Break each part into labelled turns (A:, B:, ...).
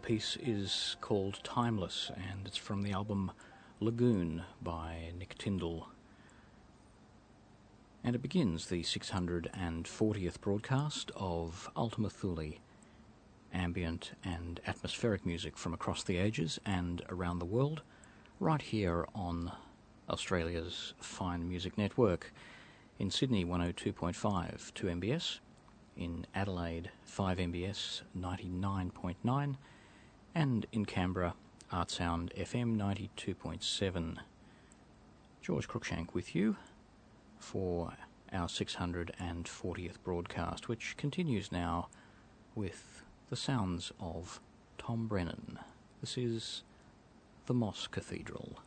A: The piece is called Timeless and it's from the album Lagoon by Nick Tindall. And it begins the 640th broadcast of Ultima Thule, ambient and atmospheric music from across the ages and around the world, right here on Australia's Fine Music Network. In Sydney, 102.5 2 MBS. In Adelaide, 5 MBS 99.9 and in Canberra, Artsound FM 92.7. George Cruikshank with you for our 640th broadcast, which continues now with the sounds of Tom Brennan. This is the Moss Cathedral.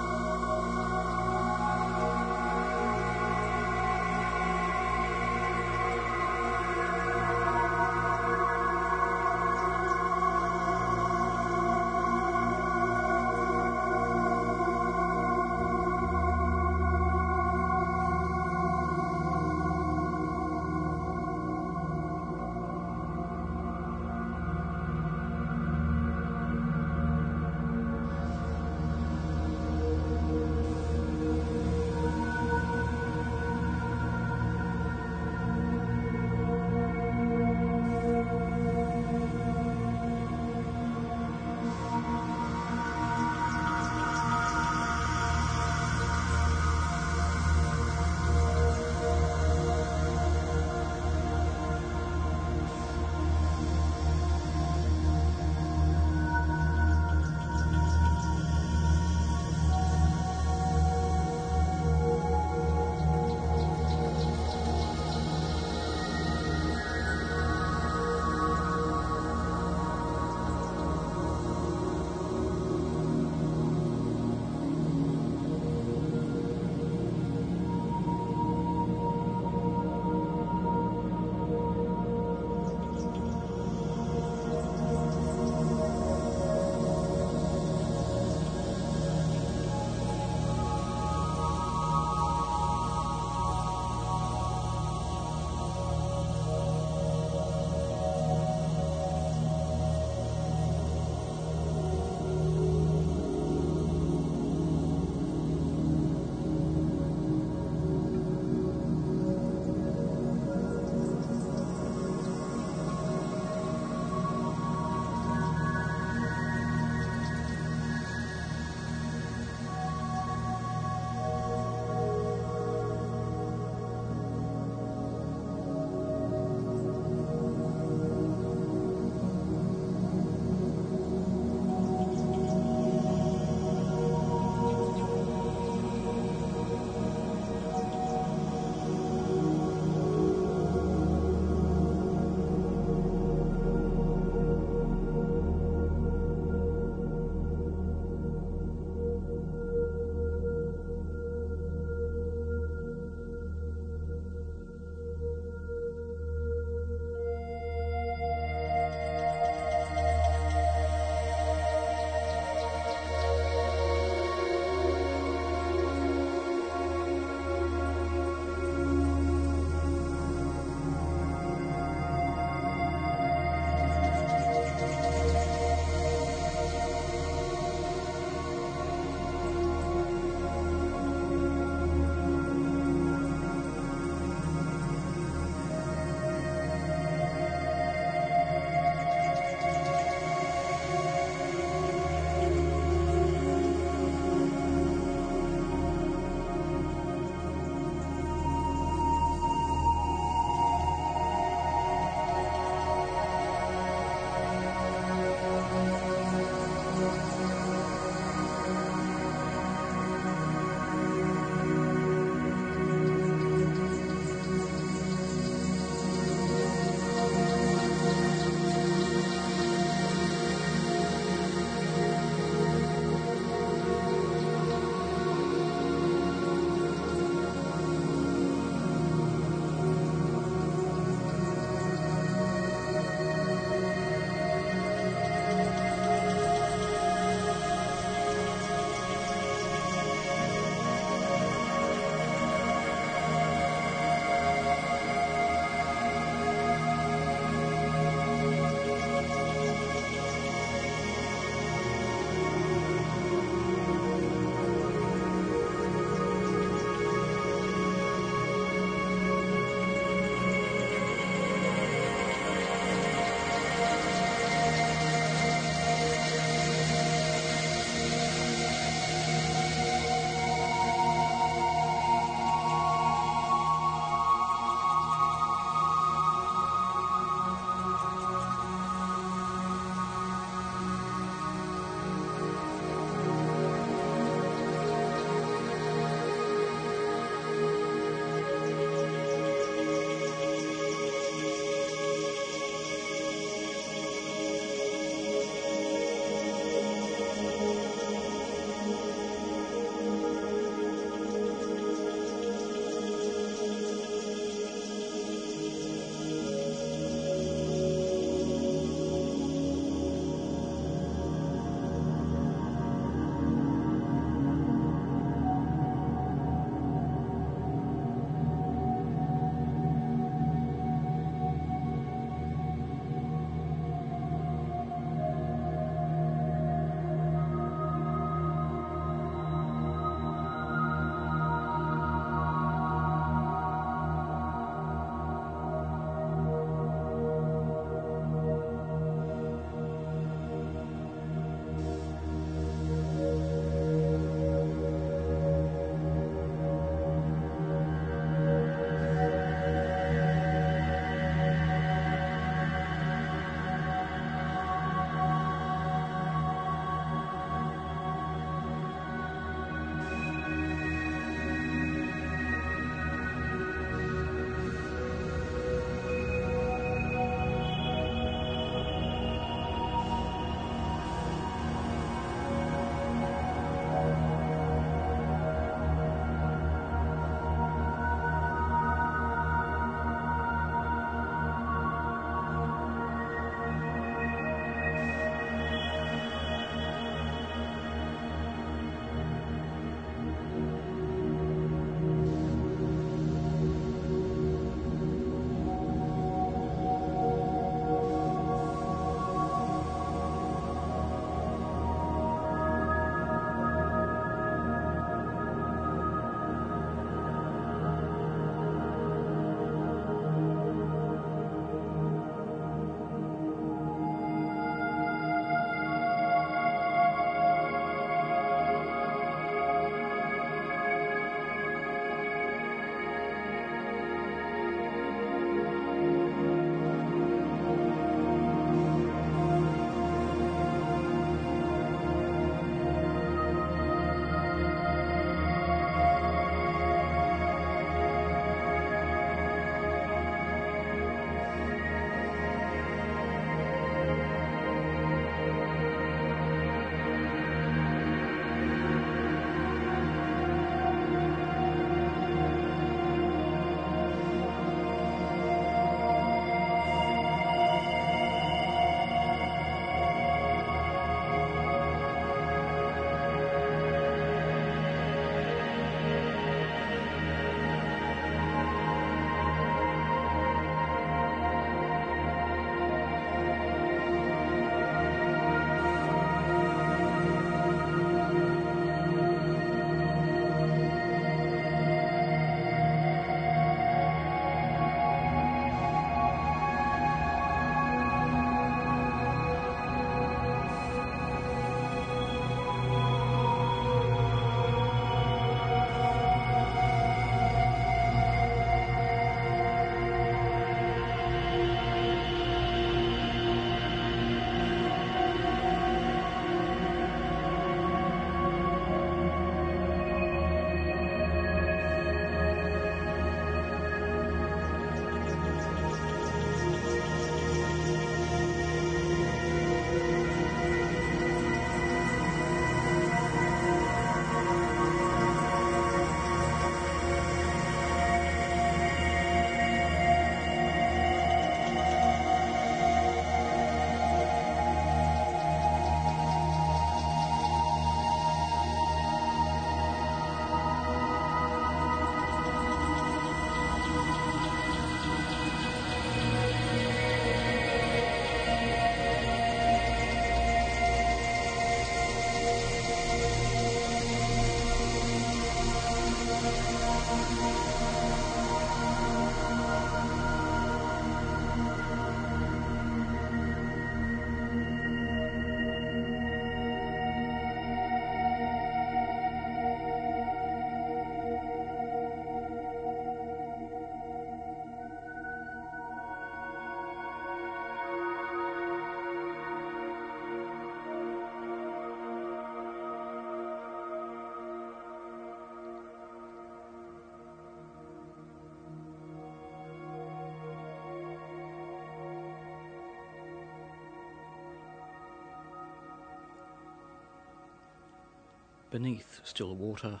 A: Beneath still water,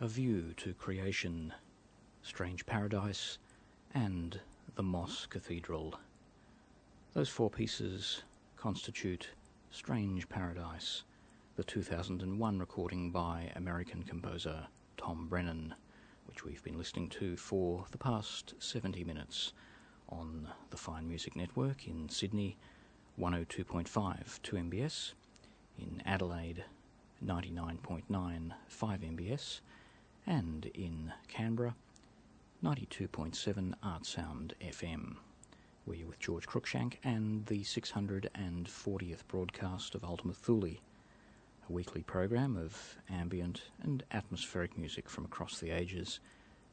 A: a view to creation, strange paradise, and the Moss Cathedral. Those four pieces constitute Strange Paradise, the 2001 recording by American composer Tom Brennan, which we've been listening to for the past 70 minutes on the Fine Music Network in Sydney, 102.5 2MBS, in Adelaide 99.9 5MBS, and in Canberra 92.7 Artsound FM. We're with George Cruikshank and the 640th broadcast of Ultima Thule, a weekly program of ambient and atmospheric music from across the ages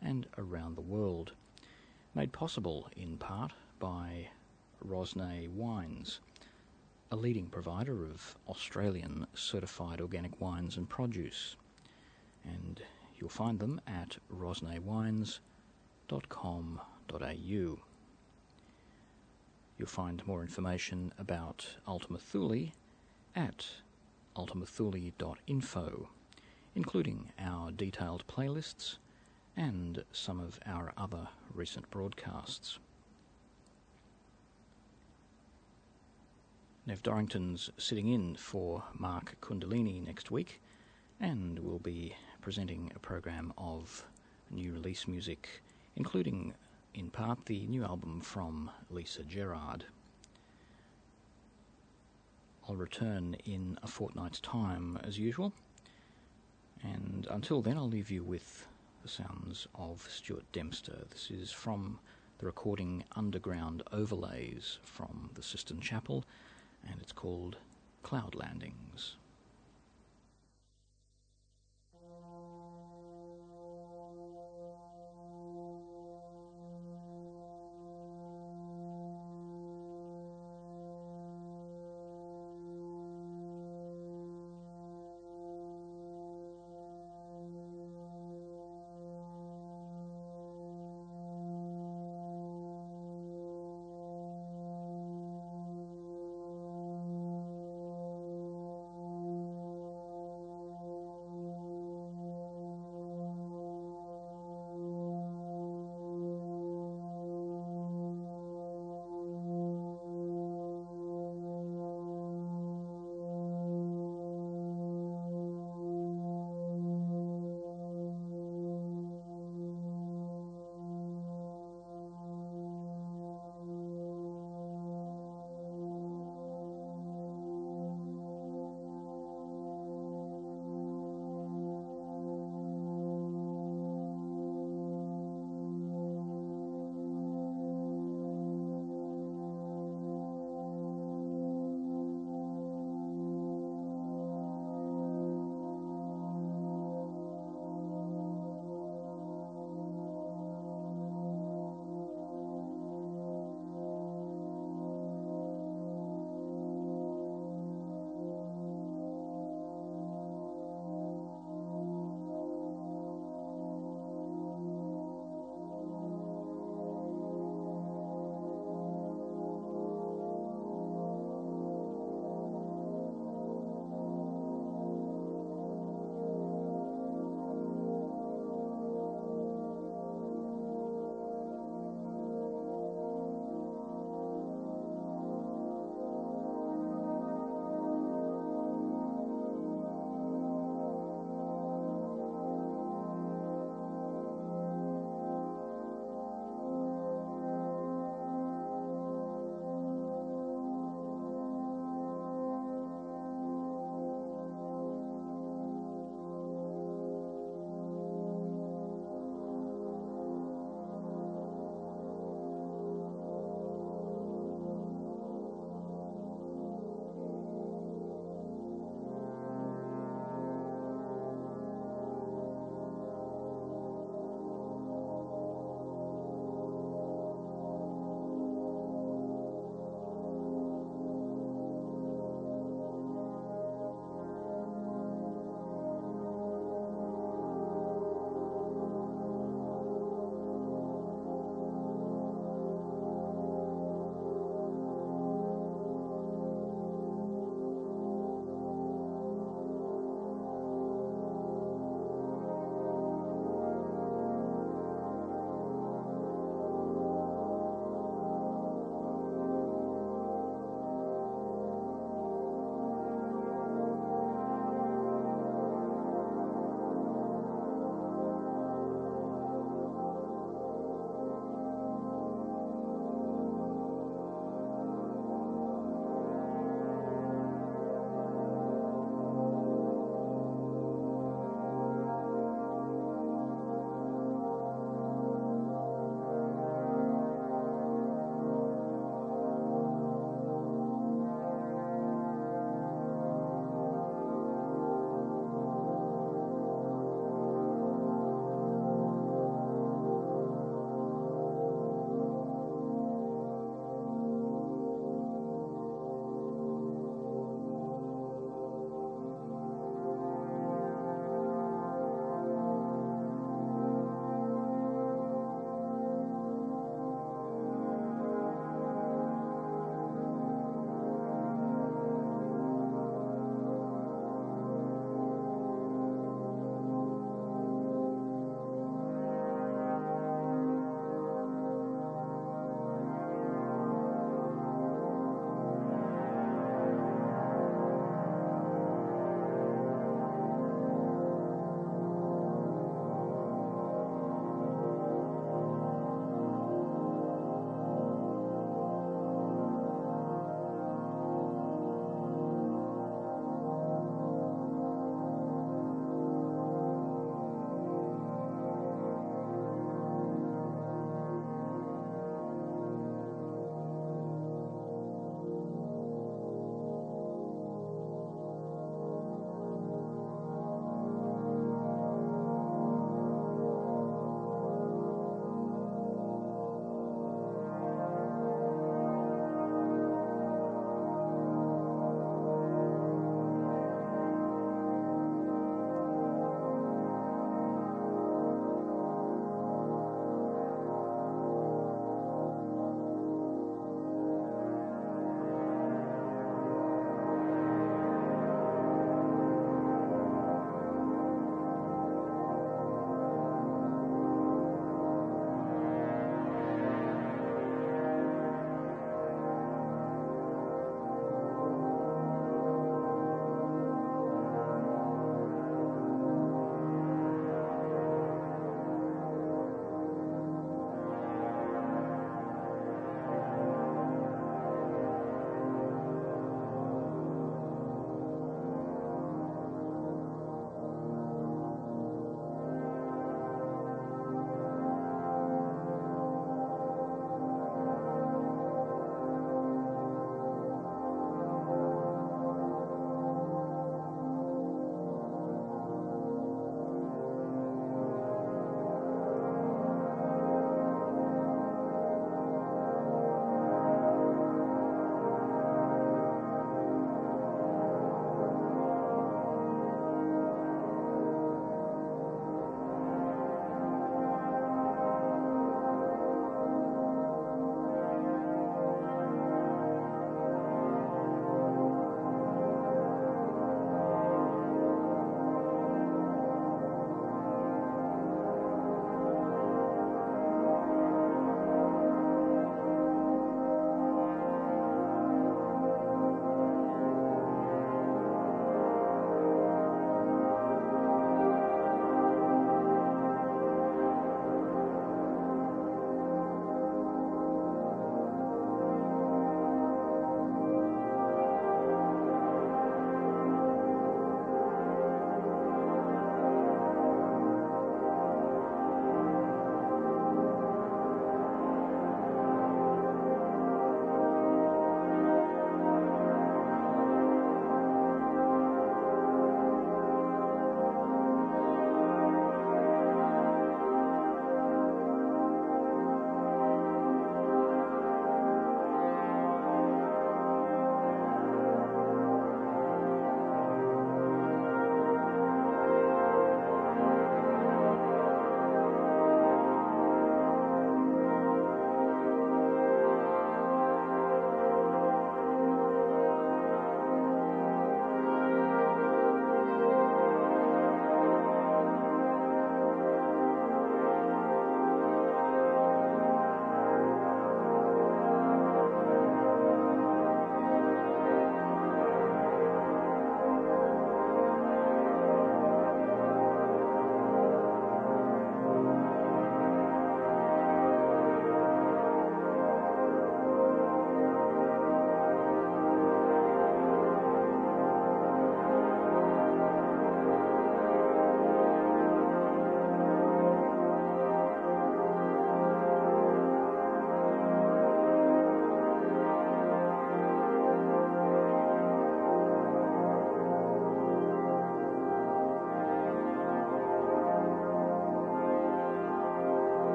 A: and around the world, made possible in part by Rosnay Wines a leading provider of Australian certified organic wines and produce. And you'll find them at rosnaywines.com.au. You'll find more information about Ultima Thule at ultimathule.info, including our detailed playlists and some of our other recent broadcasts. Nev Dorrington's sitting in for Mark Kundalini next week, and will be presenting a program of new release music, including in part the new album from Lisa Gerrard. I'll return in a fortnight's time as usual, and until then, I'll leave you with the sounds of Stuart Dempster. This is from the recording Underground Overlays from the Cistern Chapel and it's called Cloud Landings.